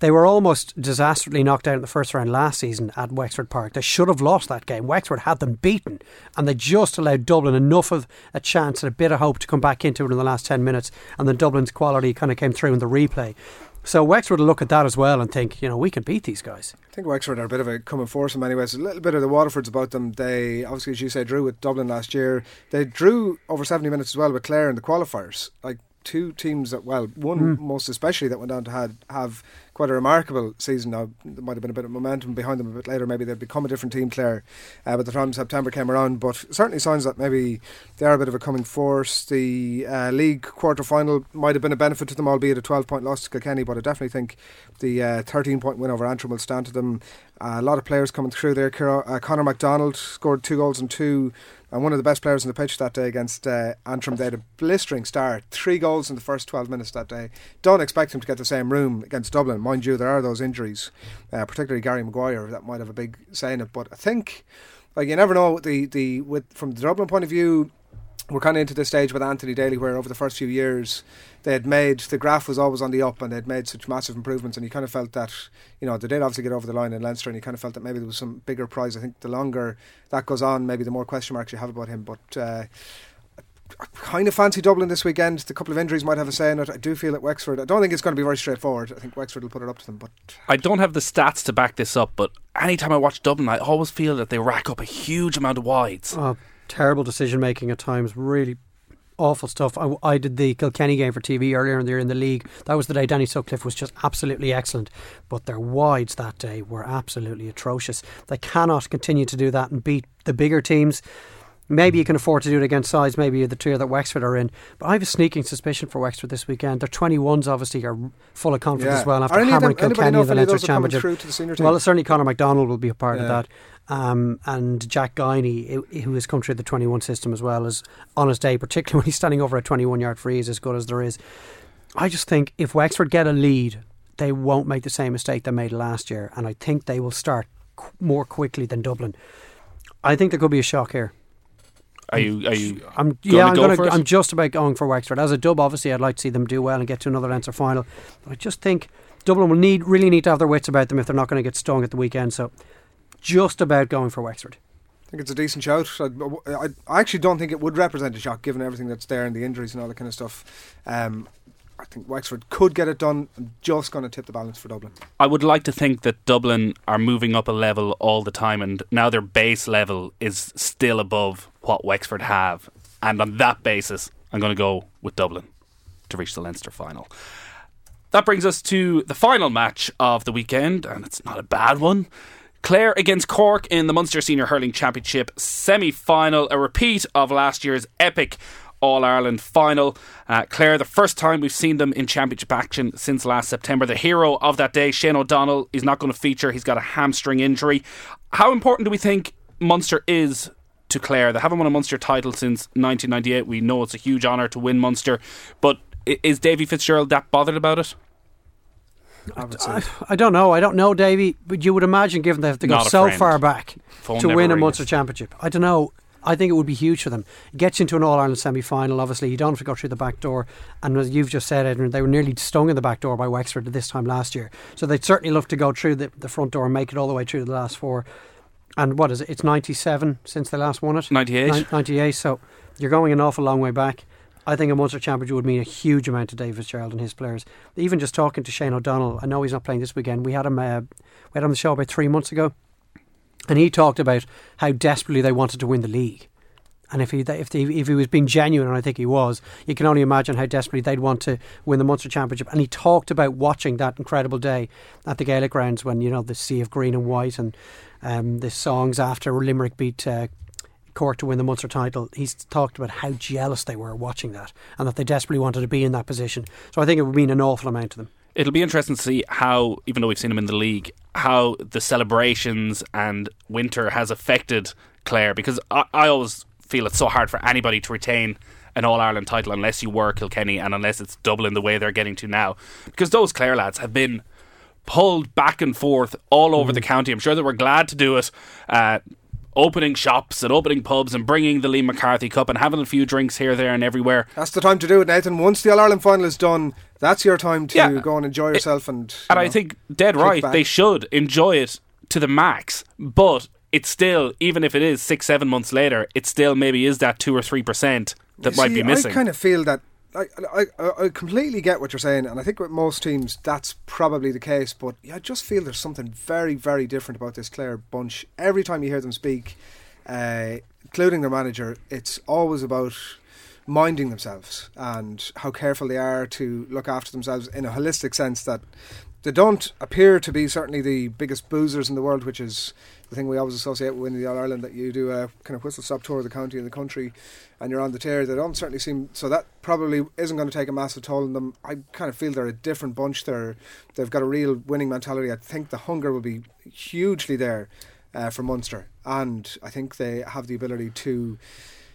they were almost disastrously knocked out in the first round last season at Wexford Park. They should have lost that game. Wexford had them beaten, and they just allowed Dublin enough of a chance and a bit of hope to come back into it in the last 10 minutes. And then Dublin's quality kind of came through in the replay. So Wexford will look at that as well and think, you know, we can beat these guys. I think Wexford are a bit of a coming force in many ways. A little bit of the Waterfords about them. They obviously, as you say, drew with Dublin last year. They drew over seventy minutes as well with Clare in the qualifiers. Like two teams that, well, one Mm. most especially that went on to had, have quite a remarkable season. Now there might have been a bit of momentum behind them a bit later. Maybe they'd become a different team, Clare, uh, by the time September came around. But certainly signs that maybe they are a bit of a coming force. The uh, league quarter final might have been a benefit to them, albeit a twelve point loss to Kilkenny. But I definitely think the uh, thirteen point win over Antrim will stand to them. Uh, a lot of players coming through there. Uh, Conor McDonald scored two goals and two. And one of the best players on the pitch that day against uh, Antrim, they had a blistering start. Three goals in the first 12 minutes that day. Don't expect him to get the same room against Dublin. Mind you, there are those injuries, uh, particularly Gary Maguire, that might have a big say in it. But I think, like, you never know. The, the with From the Dublin point of view, we're kind of into this stage with Anthony Daly where over the first few years they had made the graph was always on the up and they'd made such massive improvements and you kind of felt that you know they did obviously get over the line in Leinster and you kind of felt that maybe there was some bigger prize. I think the longer that goes on maybe the more question marks you have about him. But uh, I kind of fancy Dublin this weekend. The couple of injuries might have a say in it. I do feel that Wexford I don't think it's going to be very straightforward. I think Wexford will put it up to them but I don't have the stats to back this up, but anytime I watch Dublin, I always feel that they rack up a huge amount of wides. Oh, terrible decision making at times. Really awful stuff. I, I did the Kilkenny game for TV earlier in the year in the league. That was the day Danny Sutcliffe was just absolutely excellent. But their wides that day were absolutely atrocious. They cannot continue to do that and beat the bigger teams. Maybe you can afford to do it against sides, maybe the tier that Wexford are in. But I have a sneaking suspicion for Wexford this weekend. Their 21s obviously are full of confidence Yeah. as well after hammering Kilkenny in the Leinster those are coming Championship. the? Well, certainly Conor McDonald will be a part of that. Um, and Jack Guiney, who- has come through the 21 system as well, is on his day, particularly when he's standing over a 21 yard free, is as good as there is. I just think if Wexford get a lead, they won't make the same mistake they made last year, and I think they will start qu- more quickly than Dublin. I think there could be a shock here. Are you? Are you? I'm gonna yeah, I'm go gonna, for it? I'm just about going for Wexford as a dub. Obviously, I'd like to see them do well and get to another Leinster final. But I just think Dublin will need really need to have their wits about them if they're not going to get stung at the weekend. So, just about going for Wexford. I think it's a decent shout. I, I, I actually don't think it would represent a shock given everything that's there and the injuries and all that kind of stuff. Um, I think Wexford could get it done. I'm just going to tip the balance for Dublin. I would like to think that Dublin are moving up a level all the time, and now their base level is still above what Wexford have. And on that basis, I'm going to go with Dublin to reach the Leinster final. That brings us to the final match of the weekend, and it's not a bad one. Clare against Cork in the Munster Senior Hurling Championship semi final, a repeat of last year's epic All Ireland final. Uh, Clare, the first time we've seen them in championship action since last September. The hero of that day, Shane O'Donnell, is not going to feature. He's got a hamstring injury. How important do we think Munster is to Clare? They haven't won a Munster title since 1998. We know it's a huge honour to win Munster, but is Davy Fitzgerald that bothered about it? I, I don't know. I don't know, Davy. But you would imagine, given that they have got a so friend. far back Phone to win a rings. Munster championship. I don't know. I think it would be huge for them. It gets you into an All Ireland semi final. Obviously, you don't have to go through the back door. And as you've just said, Edwin, they were nearly stung in the back door by Wexford at this time last year. So they'd certainly love to go through the, the front door and make it all the way through the last four. And what is it? It's 97 since they last won it? 98. Nin- 98. So you're going an awful long way back. I think a Munster championship would mean a huge amount to David Fitzgerald and his players. Even just talking to Shane O'Donnell, I know he's not playing this weekend. We had him, uh, we had him on the show about three months ago, and he talked about how desperately they wanted to win the league. And if he if if he was being genuine, and I think he was, you can only imagine how desperately they'd want to win the Munster Championship. And he talked about watching that incredible day at the Gaelic grounds when you know the sea of green and white and um, the songs after Limerick beat uh, Cork to win the Munster title. He's talked about how jealous they were watching that and that they desperately wanted to be in that position. So I think it would mean an awful amount to them. It'll be interesting to see how, even though we've seen them in the league, how the celebrations and winter has affected Clare. Because I, I always feel it's so hard for anybody to retain an All Ireland title unless you were Kilkenny and unless it's Dublin the way they're getting to now. Because those Clare lads have been pulled back and forth all over the county. I'm sure they were glad to do it. Uh, opening shops and opening pubs and bringing the Liam MacCarthy Cup and having a few drinks here, there, and everywhere. That's the time to do it, Nathan. Once the All Ireland final is done, that's your time to Yeah. go and enjoy yourself. And you And I think dead right, back. they should enjoy it to the max. But it's still, even if it is six, seven months later, it still maybe is that two or three percent that might See, be missing. I kind of feel that. I, I, I, completely get what you're saying, and I think with most teams that's probably the case. But yeah, I just feel there's something very, very different about this Clare bunch. Every time you hear them speak, uh, including their manager, it's always about minding themselves and how careful they are to look after themselves in a holistic sense. That they don't appear to be certainly the biggest boozers in the world, which is the thing we always associate with the All Ireland. That you do a kind of whistle stop tour of the county and the country, and you're on the tear. They don't certainly seem so. That probably isn't going to take a massive toll on them. I kind of feel they're a different bunch. They're they've got a real winning mentality. I think the hunger will be hugely there uh, for Munster, and I think they have the ability to.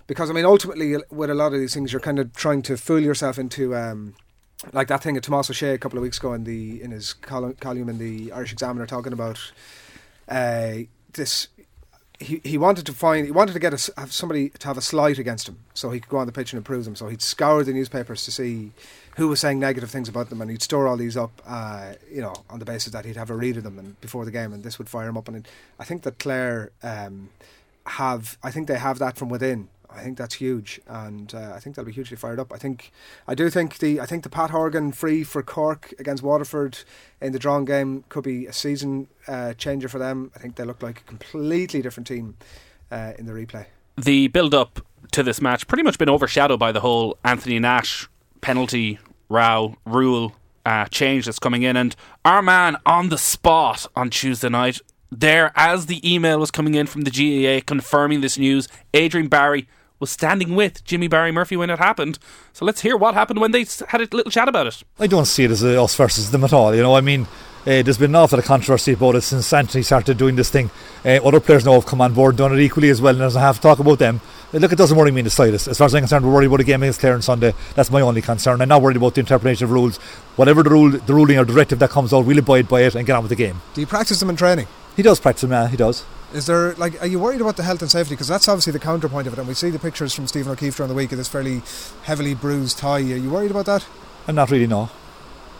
Because I mean, ultimately, with a lot of these things, you're kind of trying to fool yourself into. Um, like that thing of Tomás Ó Sé a couple of weeks ago in the in his column, column in the Irish Examiner talking about uh, this. He, he wanted to find he wanted to get a have somebody to have a slight against him so he could go on the pitch and improve them. So he'd scour the newspapers to see who was saying negative things about them, and he'd store all these up, uh, you know, on the basis that he'd have a read of them and before the game, and this would fire him up. And I think that Clare um, have, I think they have that from within. I think that's huge, and uh, I think they'll be hugely fired up. I think, I do think the, I think the Pat Horgan free for Cork against Waterford in the drawn game could be a season uh, changer for them. I think they look like a completely different team uh, in the replay. the build up to this match pretty much been overshadowed by the whole Anthony Nash penalty row rule uh, change that's coming in, and our man on the spot on Tuesday night there as the email was coming in from the GAA confirming this news. Adrian Barry was standing with Jimmy Barry Murphy when it happened. So let's hear what happened when they had a little chat about it. I don't see it as a us versus them at all. You know, I mean, uh, there's been an awful lot of controversy about it since Anthony started doing this thing. Uh, other players now have come on board done it equally as well, and there's have to talk about them. Uh, Look, it doesn't worry me in the slightest. As far as I'm concerned, we're worried about a game against Clare on Sunday. That's my only concern. I'm not worried about the interpretation of rules. Whatever the rule, the ruling or directive that comes out, we'll abide by it and get on with the game. Do you practice them in training? He does practice them, yeah, he does. Is there like are you worried about the health and safety? Because that's obviously the counterpoint of it, and we see the pictures from Stephen O'Keeffe during the week of this fairly heavily bruised thigh. Are you worried about that? I'm not really, no.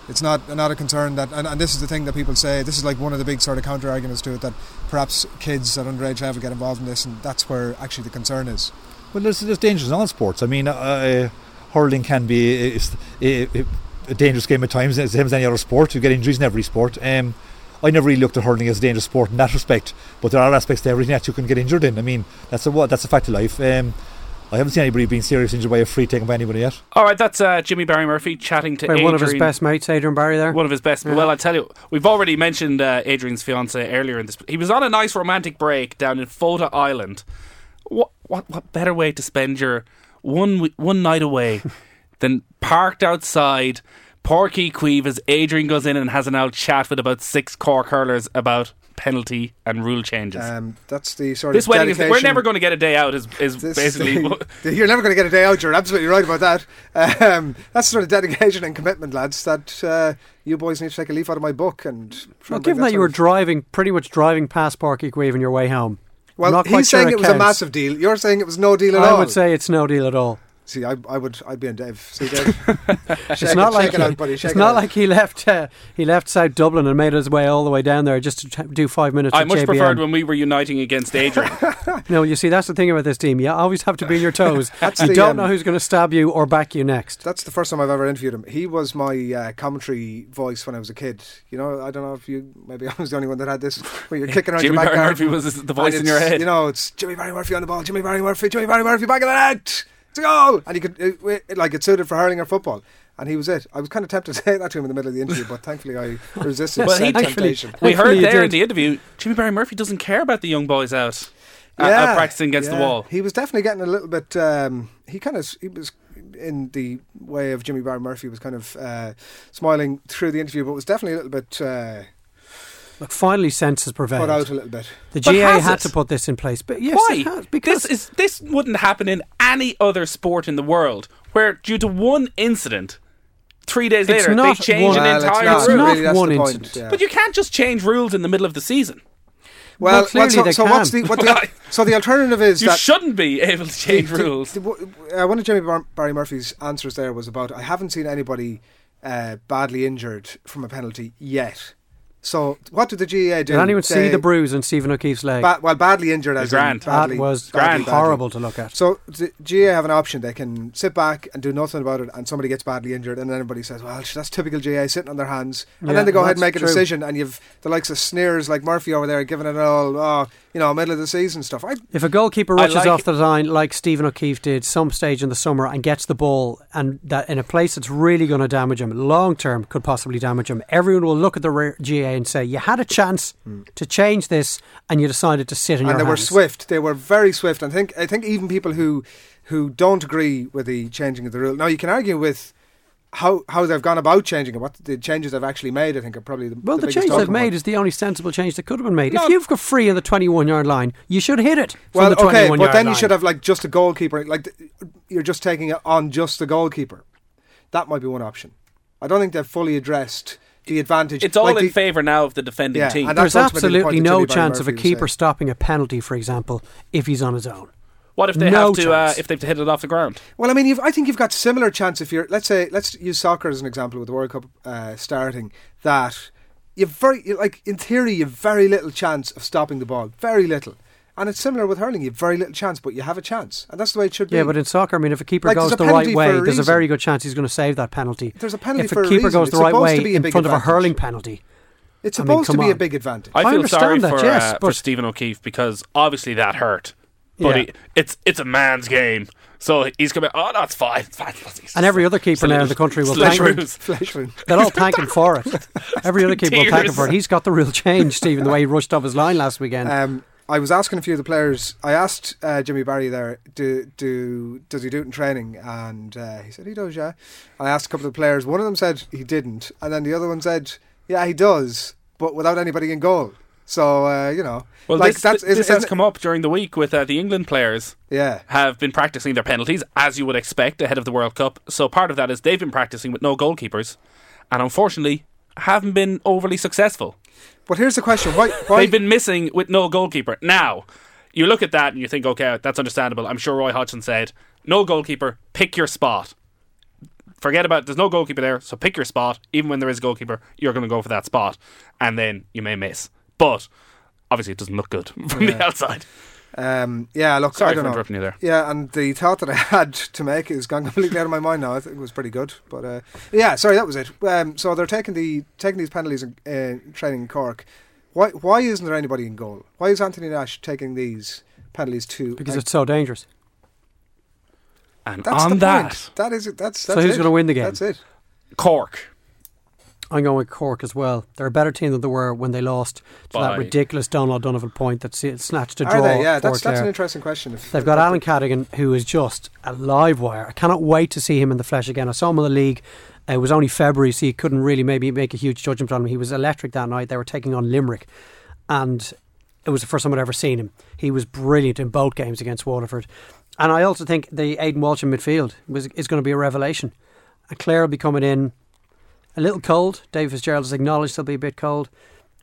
It's not not a concern that, and, and this is the thing that people say. This is like one of the big sort of counter arguments to it that perhaps kids at underage level get involved in this, and that's where actually the concern is. Well, there's, there's dangers in all sports. I mean, uh, hurling can be a, a, a dangerous game at times, it's the same as any other sport. You get injuries in every sport. Um, I never really looked at hurling as a dangerous sport in that respect, but there are aspects to everything that you can get injured in. I mean, that's a what that's a fact of life. Um, I haven't seen anybody being seriously injured by a free taken by anybody yet. All right, that's uh, Jimmy Barry Murphy chatting to By Adrian. one of his best mates, Adrian Barry, there. One of his best. Yeah. Well, I tell you, we've already mentioned uh, Adrian's fiance earlier in this. He was on a nice romantic break down in Fota Island. What what what better way to spend your one one night away than parked outside Páirc Uí Chaoimh Adrian goes in and has an out chat with about six Cork curlers about penalty and rule changes. Um, that's the sort this of wedding is we're never going to get a day out. Is is This basically the- you're never going to get a day out. You're absolutely right about that. Um, that's the sort of dedication and commitment, lads. That uh, you boys need to take a leaf out of my book and. Well, given that you were driving, pretty much driving past Páirc Uí Chaoimh on your way home. well, not he's quite sure saying it was a massive deal. You're saying it was no deal at I all. I would say it's no deal at all. See, I, I would, I'd be in Dave. See, Dave. It's Shake not it, like shake it he, out, buddy. It's it not out. like he left uh, he left South Dublin and made his way all the way down there just to t- do five minutes. I much JBM. preferred when we were uniting against Adrian. No, you see, that's the thing about this team. You always have to be on your toes. You the, don't um, know who's going to stab you or back you next. That's the first time I've ever interviewed him. He was my uh, commentary voice when I was a kid. You know, I don't know if you, maybe I was the only one that had this, where you're kicking around Jimmy your back Barry. Murphy was the voice in your head. You know, it's Jimmy Barry Murphy on the ball, Jimmy Barry Murphy, Jimmy Barry Murphy back of the net. It's a goal! And he could, it, it, like, it suited for hurling or football. And he was it. I was kind of tempted to say that to him in the middle of the interview, but thankfully I resisted Well, said he- temptation. we heard you there in the interview, Jimmy Barry Murphy doesn't care about the young boys out, uh, Yeah, out practicing against the wall. He was definitely getting a little bit. Um, he kind of he was in the way of Jimmy Barry Murphy was kind of uh, smiling through the interview, but was definitely a little bit uh, Look, finally, senses prevailed. put out a little bit. The But GAA had it? to put this in place, but yes, Why? it has, because this is this wouldn't happen in any other sport in the world, where due to one incident, three days It's later not they change one- an Well, it's entire not. rule. not Really, one the point, incident. yeah. But you can't just change rules in the middle of the season. Well, Well, clearly so, they so what's the can. what the so the alternative is You that shouldn't be able to change the- the- rules. the- w- uh, one of Jimmy Bar- Barry Murphy's answers there was about I haven't seen anybody uh, badly injured from a penalty yet. So what did the GAA do? did anyone see the bruise on Stephen O'Keeffe's leg? Ba- well, badly injured as in badly, that was badly, badly. horrible to look at. So the GAA have an option. They can sit back and do nothing about it, and somebody gets badly injured, and then everybody says, "Well, that's typical GAA sitting on their hands." And Yeah, then they go ahead and make a true. decision, and you've the likes of sneers like Murphy over there giving it all, oh, you know, middle of the season stuff. I, If a goalkeeper I rushes like off it. the line like Stephen O'Keefe did some stage in the summer and gets the ball and that in a place that's really going to damage him, long term could possibly damage him, everyone will look at the re- GAA and say, You had a chance to change this and you decided to sit in and your they were swift. They were very swift. And I think I think even people who who don't agree with the changing of the rule. Now you can argue with. How, how they've gone about changing it, what the changes they've actually made, I think are probably the Well, the, biggest change they've made is the only sensible change that could have been made. No. If you've got free in the 21 yard line, you should hit it. from Well, the okay, 21 but then you should have like just a goalkeeper. Like you're just taking it on just the goalkeeper. That might be one option. I don't think they've fully addressed the advantage. It's all like in the- favour now of the defending Yeah, team. and There's ultimately the absolutely no Jimmy Barry chance of a keeper saying. stopping a penalty, for example, if he's on his own. What if they No have to uh, if they have to hit it off the ground? Well, I mean, you've, I think you've got similar chance if you're. Let's say, let's use soccer as an example with the World Cup uh, starting. That you've very like in theory you've very little chance of stopping the ball, very little. And it's similar with hurling. You've very little chance, but you have a chance, and that's the way it should be. Yeah, but in soccer, I mean, if a keeper Like, goes a the right way, a there's a very good chance he's going to save that penalty. There's a penalty if for a a keeper reason. goes It's the right way be a in big front of a hurling penalty, it's I mean, supposed to be a big advantage. I I feel understand sorry that, for yes, uh, for Stephen O'Keeffe because obviously that hurt. but Yeah. he, it's it's a man's game. So he's coming. Oh, that's fine. It's fine. It's And every other keeper now in the country will Salute thank Bruce. him. They'll all thank him for it. Every other keeper will thank him for it. He's got the real change, Stephen, the way he rushed off his line last weekend. Um, I was asking a few of the players. I asked uh, Jimmy Barry there, do do does he do it in training? And uh, he said he does. Yeah. I asked a couple of the players. One of them said he didn't, and then the other one said, yeah, he does, but without anybody in goal. So uh, you know, Well, like this, that's this has come up during the week with uh, the England players. Yeah. have been practicing their penalties as you would expect ahead of the World Cup. So part of that is they've been practicing with no goalkeepers, and unfortunately haven't been overly successful. But here's the question: Why? why They've been missing with no goalkeeper. Now you look at that and you think, okay, that's understandable. I'm sure Roy Hodgson said, no goalkeeper, pick your spot. Forget about there's no goalkeeper there, so pick your spot. Even when there is a goalkeeper, you're going to go for that spot, and then you may miss. But obviously, it doesn't look good from the outside. Um, yeah, look, Sorry I don't for know. interrupting you there. Yeah, and the thought that I had to make is gone completely out of my mind now. I think it was pretty good, but uh, yeah, sorry, that was it. Um, so they're taking the taking these penalties in uh, training in Cork. Why why isn't there anybody in goal? Why is Anthony Nash taking these penalties too? because it's so dangerous. And that's on the that, point. that is it. That's, So that's who's gonna win the game? That's it. Cork. I'm going with Cork as well. They're a better team than they were when they lost to By- that ridiculous Domhnall O'Donovan point that snatched a draw. Are they? Yeah, for that's that's an interesting question. If, They've got Alan Cadogan, who is just a live wire. I cannot wait to see him in the flesh again. I saw him in the league. It was only February, so you couldn't really maybe make a huge judgment on him. He was electric that night. They were taking on Limerick, and it was the first time I'd ever seen him. He was brilliant in both games against Waterford. And I also think the Aidan Walsh in midfield was, is going to be a revelation. And Clare will be coming in a little cold. Dave Fitzgerald has acknowledged they'll be a bit cold.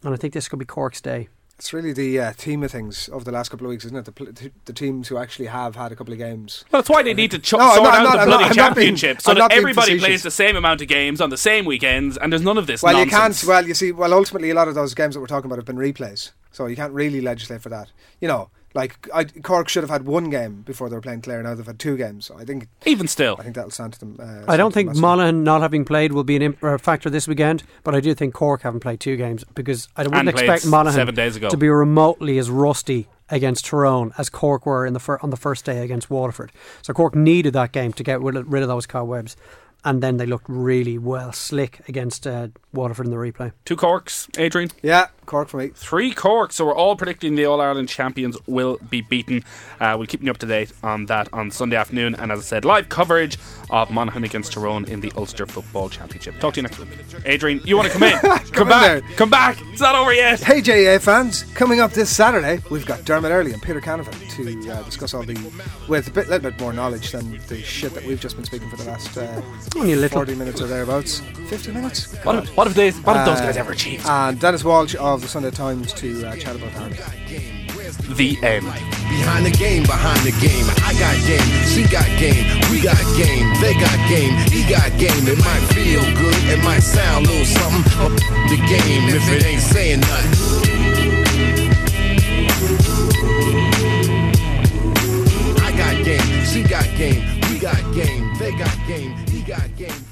And I think this could be Cork's day. It's really the uh, theme of things over the last couple of weeks, isn't it? The, the, the teams who actually have had a couple of games. Well, that's why they need to ch- No, sort not- out not- the bloody not- I'm being- championship so that everybody plays the same amount of games on the same weekends, and there's none of this Well, nonsense. you can't. Well, you see, well, ultimately, a lot of those games that we're talking about have been replays, so you can't really legislate for that. You know, like I, Cork should have had one game before they were playing Clare. Now they've had two games. So I think, even still, I think that'll stand to them. Uh, I don't think. Monaghan not having played will be an imp- uh, factor this weekend, but I do think Cork haven't played two games because I wouldn't And expect Monaghan seven days ago. to be remotely as rusty against Tyrone as Cork were in the fir- on the first day against Waterford. So Cork needed that game to get rid of, rid of those cobwebs, and then they looked really well slick against uh, Waterford in the replay. Two Corks, Adrian. Yeah, Cork for me. Three Corks. So we're all predicting the All Ireland champions will be beaten. Uh, we'll keep you up to date on that on Sunday afternoon. And as I said, live coverage of Monaghan against Tyrone in the Ulster Football Championship. Talk to you next week. Adrian, you want to come in? come in back. there. Come back. It's not over yet. Hey GAA fans, coming up this Saturday, we've got Dermot Earley and Peter Canavan to uh, discuss all the with a bit, little bit more knowledge than the shit that we've just been speaking for the last uh, Only a little. forty minutes or thereabouts. Fifty minutes. What have, what have, they, what have those Uh, guys ever achieved? And Denis Walsh of the Sunday Times to uh, chat about that. the end. Behind the game, behind the game. I got game, she got game, we got game, they got game, he got game. It might feel good, it might sound a little something. But the game if it ain't saying nothing. I got game, she got game, we got game, they got game, he got game.